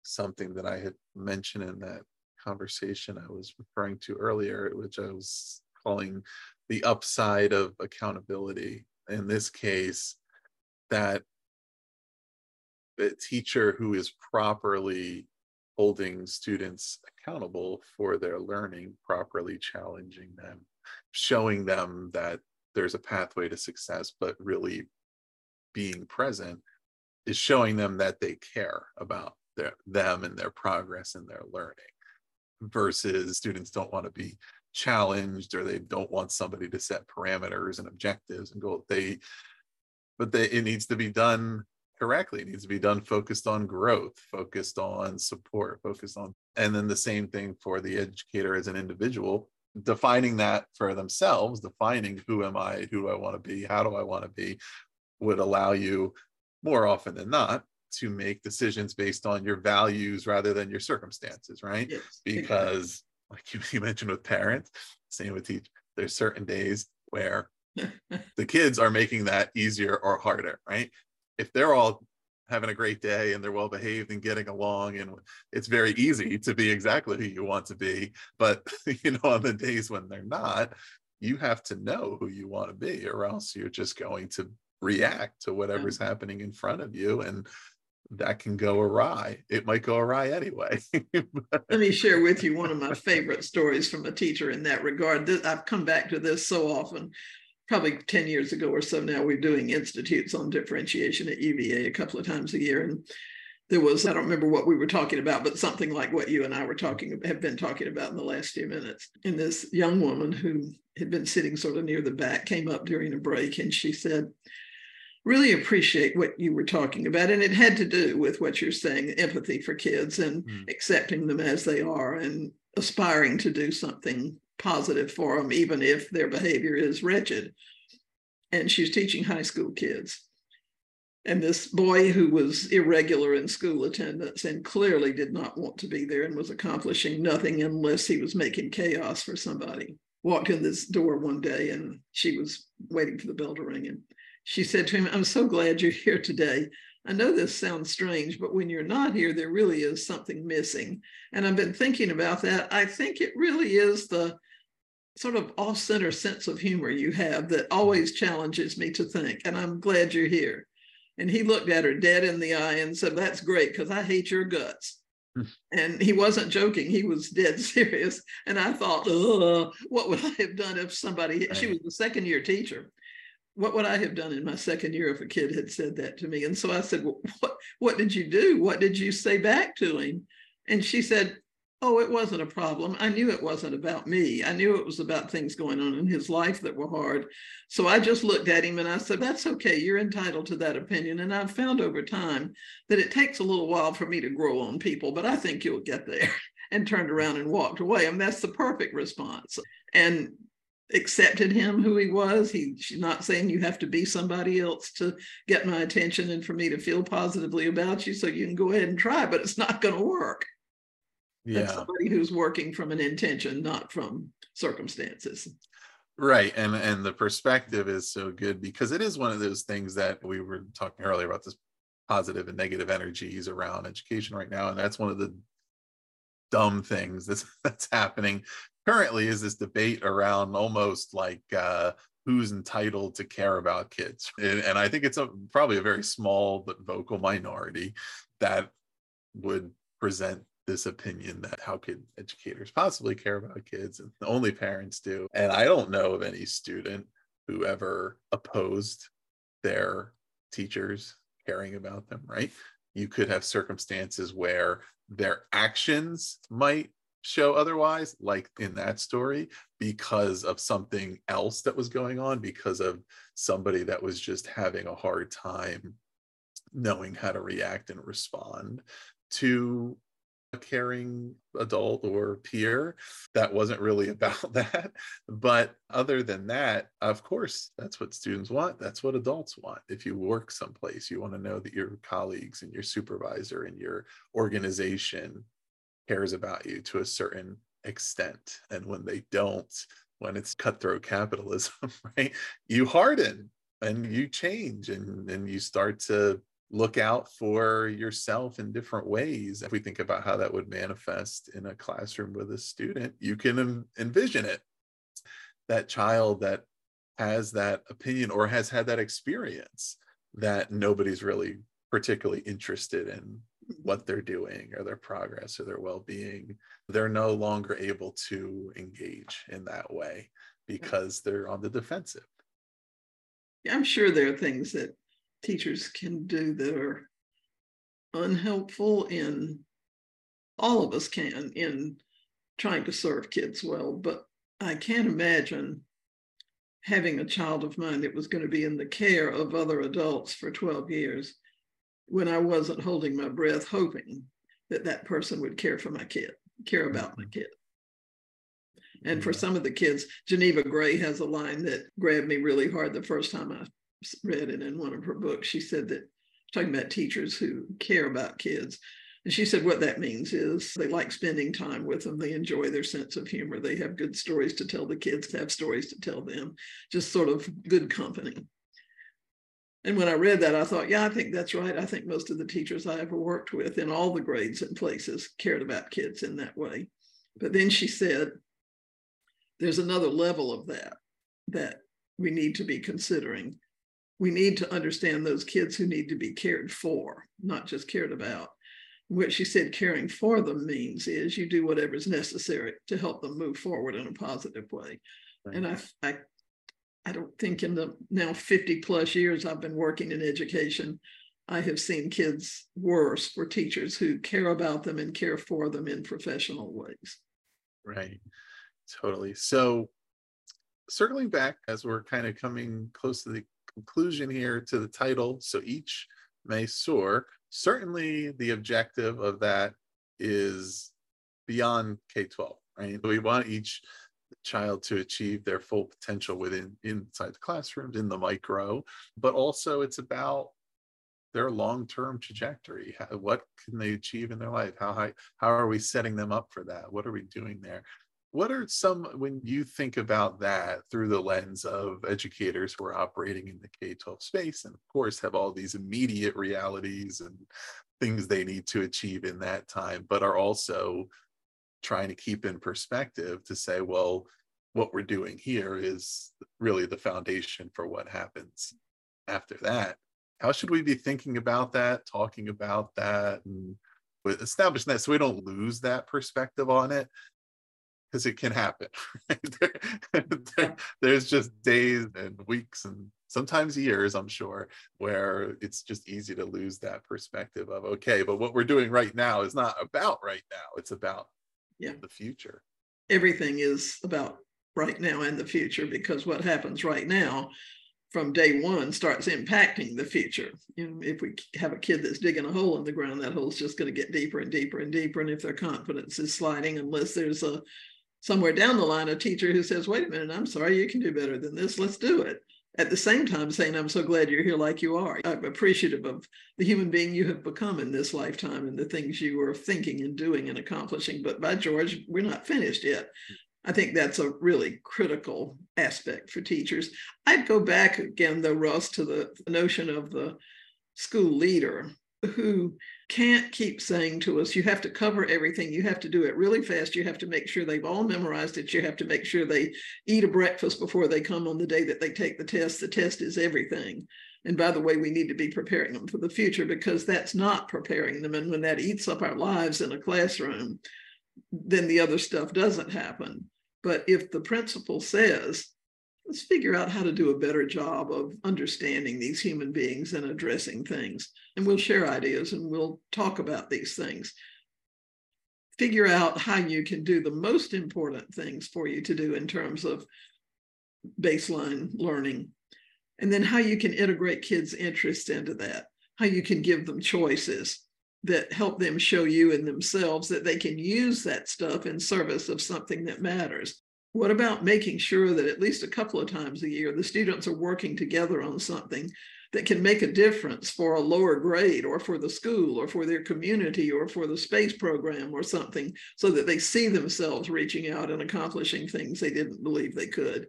something that I had mentioned in that conversation I was referring to earlier, which I was calling the upside of accountability. In this case, that the teacher who is properly holding students accountable for their learning, properly challenging them, showing them that there's a pathway to success, but really being present is showing them that they care about their, them and their progress and their learning versus students don't want to be challenged or they don't want somebody to set parameters and objectives and go they but they, it needs to be done correctly. It needs to be done focused on growth focused on support focused on and then the same thing for the educator as an individual defining that for themselves defining who am i who do i want to be how do i want to be would allow you more often than not to make decisions based on your values rather than your circumstances right? Yes, because like you, you mentioned with parents, same with teach. There's certain days where the kids are making that easier or harder, right? If they're all having a great day and they're well behaved and getting along and it's very easy to be exactly who you want to be but you know on the days when they're not you have to know who you want to be or else you're just going to react to whatever's mm-hmm. happening in front of you and that can go awry. It might go awry anyway. Let me share with you one of my favorite stories from a teacher in that regard. I've come back to this so often. Probably 10 years ago or so now, we're doing institutes on differentiation at UVA a couple of times a year. And there was, I don't remember what we were talking about, but something like what you and I were talking, have been talking about in the last few minutes. And this young woman who had been sitting sort of near the back came up during a break and she said, really appreciate what you were talking about. And it had to do with what you're saying empathy for kids and mm. accepting them as they are and aspiring to do something positive for them, even if their behavior is wretched. And she's teaching high school kids. And this boy who was irregular in school attendance and clearly did not want to be there and was accomplishing nothing unless he was making chaos for somebody walked in this door one day and she was waiting for the bell to ring and she said to him, I'm so glad you're here today. I know this sounds strange, but when you're not here, there really is something missing. And I've been thinking about that. I think it really is the sort of off center sense of humor you have that always challenges me to think. And I'm glad you're here. And he looked at her dead in the eye and said, That's great because I hate your guts. And he wasn't joking, he was dead serious. And I thought, what would I have done if somebody, right. she was the second year teacher. What would I have done in my second year if a kid had said that to me? And so I said, well, what, what did you do? What did you say back to him? And she said, Oh, it wasn't a problem. I knew it wasn't about me. I knew it was about things going on in his life that were hard. So I just looked at him and I said, That's okay. You're entitled to that opinion. And I've found over time that it takes a little while for me to grow on people, but I think you'll get there. And turned around and walked away. Mean, that's the perfect response. And accepted him who he was. He, she's not saying you have to be somebody else to get my attention and for me to feel positively about you. So you can go ahead and try, but it's not going to work yeah. somebody who's working from an intention, not from circumstances. Right. And and the perspective is so good because it is one of those things that we were talking earlier about this positive and negative energies around education right now. And that's one of the dumb things that's that's happening currently is this debate around almost like uh who's entitled to care about kids. And, and i think it's a probably a very small but vocal minority that would present this opinion that how could educators possibly care about kids and only parents do. And i don't know of any student who ever opposed their teachers caring about them right? You could have circumstances where their actions might show otherwise like in that story because of something else that was going on because of somebody that was just having a hard time knowing how to react and respond to a caring adult or peer. That wasn't really about that. But other than that of course that's what students want. That's what adults want. If you work someplace you want to know that your colleagues and your supervisor and your organization cares about you to a certain extent and when they don't when it's cutthroat capitalism right you harden and you change and and you start to look out for yourself in different ways. If we think about how that would manifest in a classroom with a student, you can envision it. That child that has that opinion or has had that experience that nobody's really particularly interested in what they're doing or their progress or their well-being they're no longer able to engage in that way because they're on the defensive. I'm sure there are things that teachers can do that are unhelpful in all of us can in trying to serve kids well but i can't imagine having a child of mine that was going to be in the care of other adults for 12 years when i wasn't holding my breath hoping that that person would care for my kid care mm-hmm. about my kid and for mm-hmm. some of the kids Geneva Gay has a line that grabbed me really hard the first time i read it in one of her books. She said that talking about teachers who care about kids. And she said what that means is they like spending time with them. They enjoy their sense of humor. They have good stories to tell the kids, have stories to tell them, just sort of good company. And when I read that, I thought, yeah, I think that's right. I think most of the teachers I ever worked with in all the grades and places cared about kids in that way. But then she said, there's another level of that that we need to be considering we need to understand those kids who need to be cared for, not just cared about. What she said caring for them means is you do whatever is necessary to help them move forward in a positive way. Right. And I, I, I don't think in the now 50 plus years I've been working in education, I have seen kids worse for teachers who care about them and care for them in professional ways. Right. Totally. So circling back as we're kind of coming close to the conclusion here to the title. So each may soar. Certainly, the objective of that is beyond K 12, right? We want each child to achieve their full potential within inside the classrooms in the micro, but also it's about their long-term trajectory. What can they achieve in their life? How high, how are we setting them up for that? What are we doing there? what are some when you think about that through the lens of educators who are operating in the k-12 space and of course have all these immediate realities and things they need to achieve in that time but are also trying to keep in perspective to say well what we're doing here is really the foundation for what happens after that how should we be thinking about that talking about that and establishing that so we don't lose that perspective on it because it can happen. Right? there, there's just days and weeks and sometimes years, I'm sure, where it's just easy to lose that perspective of, okay, but what we're doing right now is not about right now, it's about yeah. the future. Everything is about right now and the future because what happens right now from day one starts impacting the future. You know, if we have a kid that's digging a hole in the ground, that hole's just going to get deeper and deeper and deeper. And if their confidence is sliding, unless there's a somewhere down the line a teacher who says, wait a minute, I'm sorry, you can do better than this. Let's do it. At the same time, saying, I'm so glad you're here like you are. I'm appreciative of the human being you have become in this lifetime and the things you are thinking and doing and accomplishing. But by George, we're not finished yet. I think that's a really critical aspect for teachers. I'd go back again, though, Russ, to the notion of the school leader who can't keep saying to us, you have to cover everything. You have to do it really fast. You have to make sure they've all memorized it. You have to make sure they eat a breakfast before they come on the day that they take the test. The test is everything. And by the way, we need to be preparing them for the future because that's not preparing them. And when that eats up our lives in a classroom, then the other stuff doesn't happen. But if the principal says, let's figure out how to do a better job of understanding these human beings and addressing things. And we'll share ideas and we'll talk about these things. Figure out how you can do the most important things for you to do in terms of baseline learning. And then how you can integrate kids' interest into that, how you can give them choices that help them show you and themselves that they can use that stuff in service of something that matters. What about making sure that at least a couple of times a year the students are working together on something that can make a difference for a lower grade or for the school or for their community or for the space program or something so that they see themselves reaching out and accomplishing things they didn't believe they could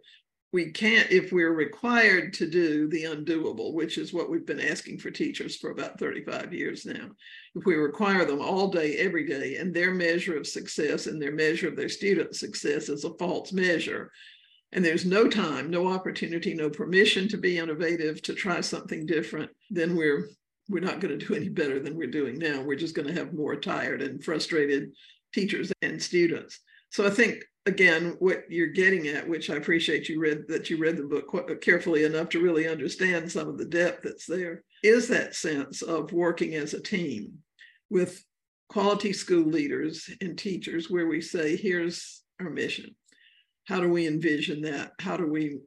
we can't, if we're required to do the undoable, which is what we've been asking for teachers for about 35 years now, if we require them all day, every day, and their measure of success and their measure of their student success is a false measure, and there's no time, no opportunity, no permission to be innovative, to try something different, then we're we're not going to do any better than we're doing now. We're just going to have more tired and frustrated teachers and students. So I think again, what you're getting at, which I appreciate you read that you read the book uh, carefully enough to really understand some of the depth that's there, is that sense of working as a team with quality school leaders and teachers, where we say, here's our mission. How do we envision that? How do we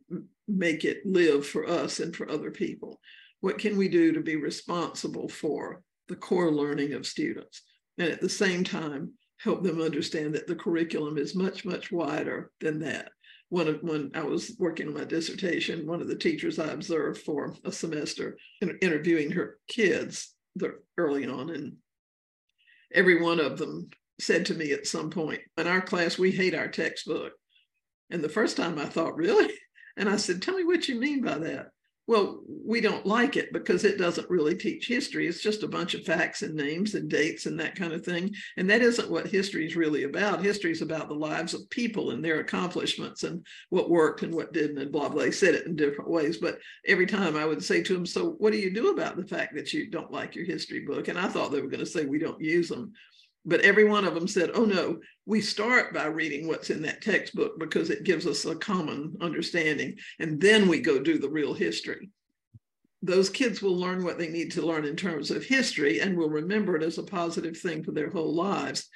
make it live for us and for other people? What can we do to be responsible for the core learning of students? And at the same time, help them understand that the curriculum is much, much wider than that. One of, when I was working on my dissertation, one of the teachers I observed for a semester interviewing her kids early on, and every one of them said to me at some point, in our class, we hate our textbook. And the first time I thought, really? And I said, tell me what you mean by that. Well, we don't like it because it doesn't really teach history. It's just a bunch of facts and names and dates and that kind of thing. And that isn't what history is really about. History is about the lives of people and their accomplishments and what worked and what didn't and blah, blah. They said it in different ways. But every time I would say to them, So what do you do about the fact that you don't like your history book? And I thought they were going to say, We don't use them but every one of them said, oh no, we start by reading what's in that textbook because it gives us a common understanding. And then we go do the real history. Those kids will learn what they need to learn in terms of history and will remember it as a positive thing for their whole lives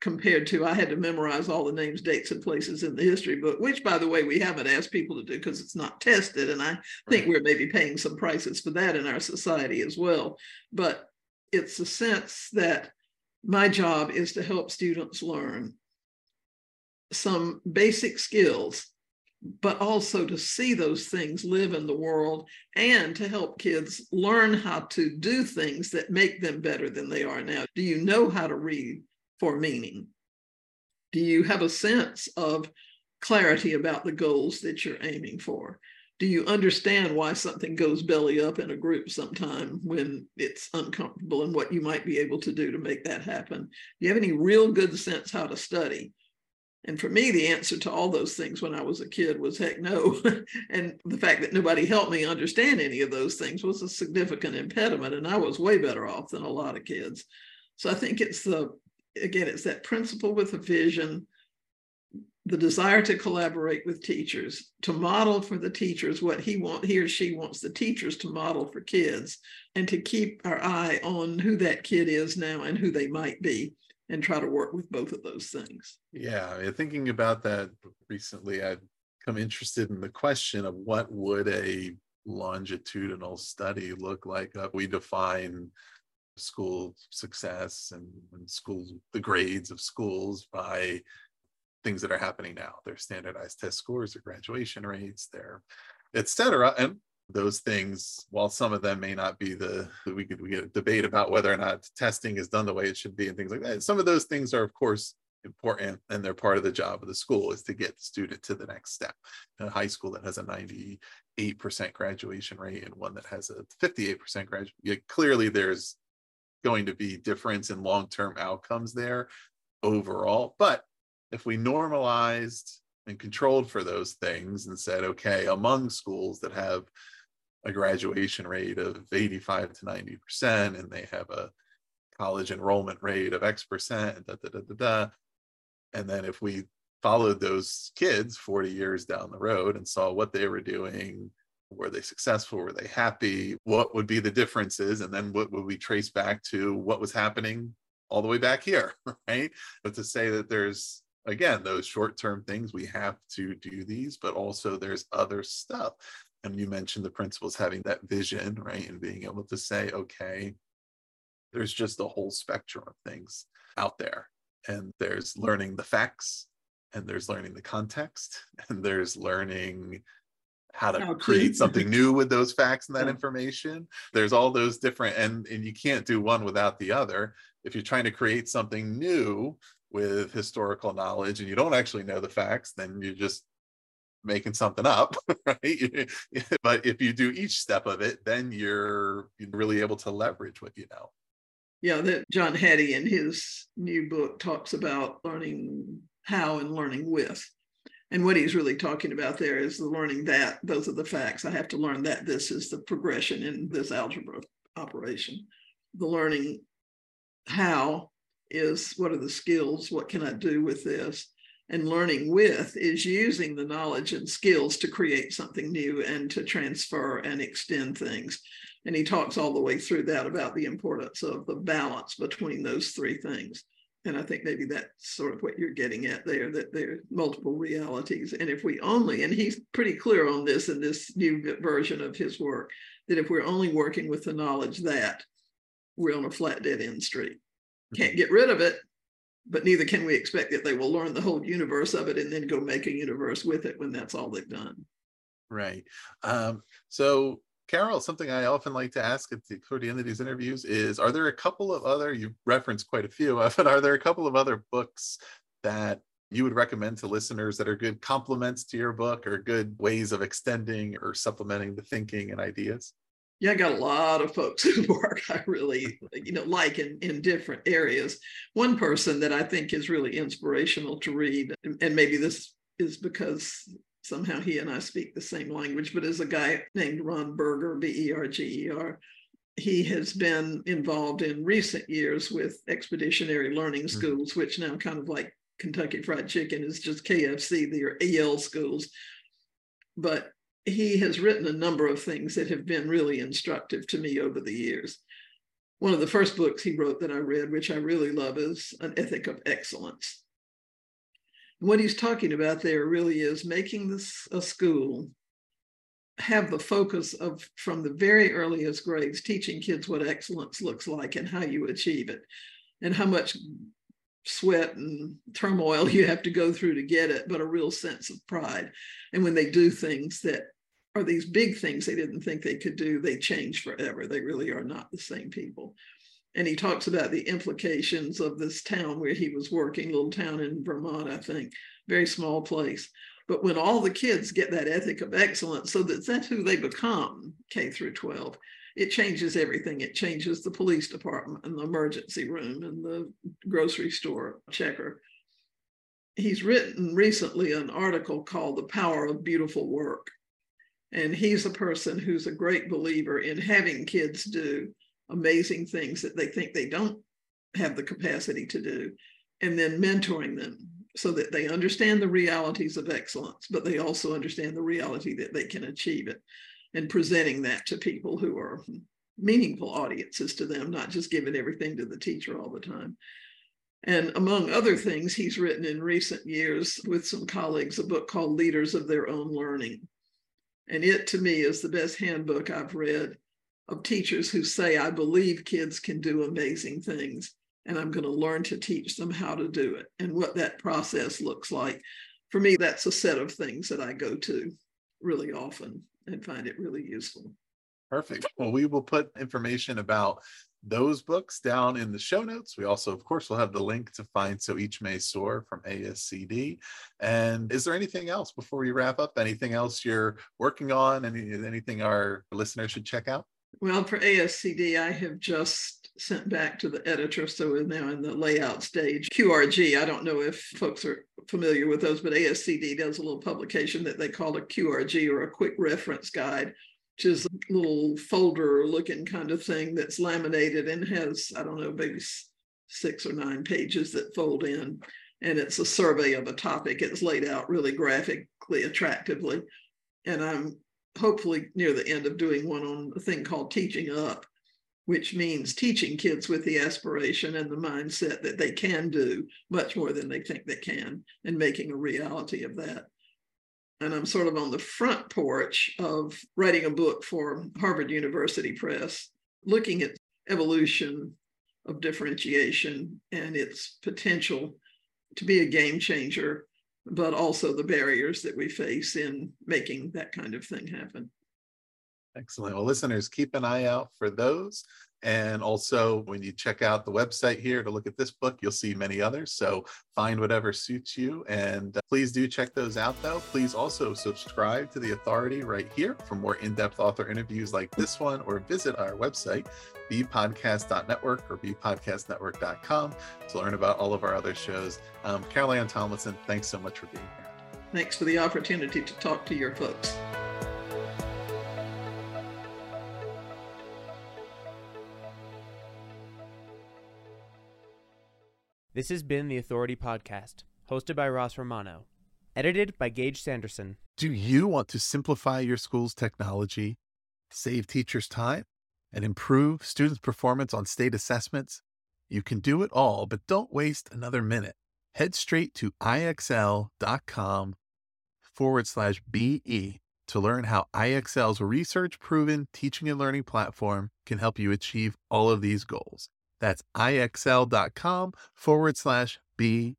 compared to I had to memorize all the names, dates, and places in the history book, which, by the way, we haven't asked people to do because it's not tested. And I think we're maybe paying some prices for that in our society as well. But it's a sense that my job is to help students learn some basic skills, but also to see those things live in the world and to help kids learn how to do things that make them better than they are now. Do you know how to read for meaning? Do you have a sense of clarity about the goals that you're aiming for? Do you understand why something goes belly up in a group sometime when it's uncomfortable and what you might be able to do to make that happen? Do you have any real good sense how to study? And for me, the answer to all those things when I was a kid was heck no. and the fact that nobody helped me understand any of those things was a significant impediment. And I was way better off than a lot of kids. So I think it's the, again, it's that principle with a vision, the desire to collaborate with teachers, to model for the teachers what he want, he or she wants the teachers to model for kids, and to keep our eye on who that kid is now and who they might be and try to work with both of those things. Yeah, thinking about that recently, I've come interested in the question of what would a longitudinal study look like. Uh, we define school success and, and schools, the grades of schools by things that are happening now. Their standardized test scores, their graduation rates, their et cetera. And those things, while some of them may not be the, we could we a debate about whether or not testing is done the way it should be and things like that. Some of those things are, of course, important and they're part of the job of the school is to get the student to the next step. A high school that has a 98% graduation rate and one that has a 58% graduation, clearly there's going to be difference in long-term outcomes there overall. But if we normalized and controlled for those things and said, okay, among schools that have a graduation rate of 85 to 90 percent and they have a college enrollment rate of x percent da, da, da, da, da. and then if we followed those kids 40 years down the road and saw what they were doing were they successful were they happy what would be the differences and then what would we trace back to what was happening all the way back here right but to say that there's again those short-term things we have to do these but also there's other stuff. And you mentioned the principals having that vision right and being able to say okay there's just a whole spectrum of things out there. And there's learning the facts and there's learning the context and there's learning how to create something new with those facts and that yeah. information. There's all those different and and you can't do one without the other. If you're trying to create something new with historical knowledge and you don't actually know the facts then you're just making something up, right? but if you do each step of it, then you're really able to leverage what you know. Yeah, that John Hattie in his new book talks about learning how and learning with. And what he's really talking about there is the learning that those are the facts. I have to learn that this is the progression in this algebra operation. The learning how is what are the skills? What can I do with this? and learning with is using the knowledge and skills to create something new and to transfer and extend things. And he talks all the way through that about the importance of the balance between those three things. And I think maybe that's sort of what you're getting at there, that there are multiple realities. And if we only, and he's pretty clear on this in this new version of his work, that if we're only working with the knowledge that we're on a flat dead end street, can't get rid of it, but neither can we expect that they will learn the whole universe of it and then go make a universe with it when that's all they've done. Right. Um, so, Carol, something I often like to ask at the, toward the end of these interviews is Are there a couple of other, you referenced quite a few, but are there a couple of other books that you would recommend to listeners that are good complements to your book or good ways of extending or supplementing the thinking and ideas? Yeah, I got a lot of folks who work I really, you know, like in, in different areas. One person that I think is really inspirational to read, and maybe this is because somehow he and I speak the same language, but is a guy named Ron Berger, B E R G E R. He has been involved in recent years with expeditionary learning mm-hmm. schools, mm-hmm. which now kind of like Kentucky Fried Chicken is just KFC, they are EL schools. But he has written a number of things that have been really instructive to me over the years. One of the first books he wrote that I read, which I really love, is An Ethic of Excellence. What he's talking about there really is making this a school have the focus of from the very earliest grades teaching kids what excellence looks like and how you achieve it and how much sweat and turmoil you have to go through to get it but a real sense of pride and when they do things that are these big things they didn't think they could do, they change forever. They really are not the same people. And he talks about the implications of this town where he was working, little town in Vermont, I think, very small place. But when all the kids get that ethic of excellence, so that that's who they become, K through 12, it changes everything. It changes the police department and the emergency room and the grocery store checker. He's written recently an article called The Power of Beautiful Work. And he's a person who's a great believer in having kids do amazing things that they think they don't have the capacity to do, and then mentoring them so that they understand the realities of excellence, but they also understand the reality that they can achieve it and presenting that to people who are meaningful audiences to them, not just giving everything to the teacher all the time. And among other things, he's written in recent years with some colleagues a book called Leaders of Their Own Learning. And it to me is the best handbook I've read of teachers who say, I believe kids can do amazing things, and I'm going to learn to teach them how to do it and what that process looks like. For me, that's a set of things that I go to really often and find it really useful. Perfect. Well, we will put information about those books down in the show notes. We also, of course, will have the link to find So Each May Soar from ASCD. And is there anything else before we wrap up? Anything else you're working on? Any, anything our listeners should check out? Well, for ASCD, I have just sent back to the editor, so we're now in the layout stage. QRG, I don't know if folks are familiar with those, but ASCD does a little publication that they call a QRG or a quick reference guide, which is a little folder looking kind of thing that's laminated and has, I don't know, maybe six or nine pages that fold in. And it's a survey of a topic. It's laid out really graphically attractively. And I'm hopefully near the end of doing one on a thing called teaching up, which means teaching kids with the aspiration and the mindset that they can do much more than they think they can and making a reality of that. And I'm sort of on the front porch of writing a book for Harvard University Press, looking at evolution of differentiation and its potential to be a game changer but also the barriers that we face in making that kind of thing happen. Excellent. Well, listeners, keep an eye out for those. And also, when you check out the website here to look at this book, you'll see many others. So find whatever suits you. And uh, please do check those out, though. Please also subscribe to The Authority right here for more in depth author interviews like this one, or visit our website, bepodcast.network or bepodcastnetwork.com to learn about all of our other shows. Um, Carol Ann Tomlinson, thanks so much for being here. Thanks for the opportunity to talk to your folks. This has been the Authority Podcast, hosted by Ross Romano, edited by Gage Sanderson. Do you want to simplify your school's technology, save teachers time, and improve students' performance on state assessments? You can do it all, but don't waste another minute. Head straight to ixl.com forward slash BE to learn how IXL's research proven teaching and learning platform can help you achieve all of these goals. That's ixl.com forward slash BE.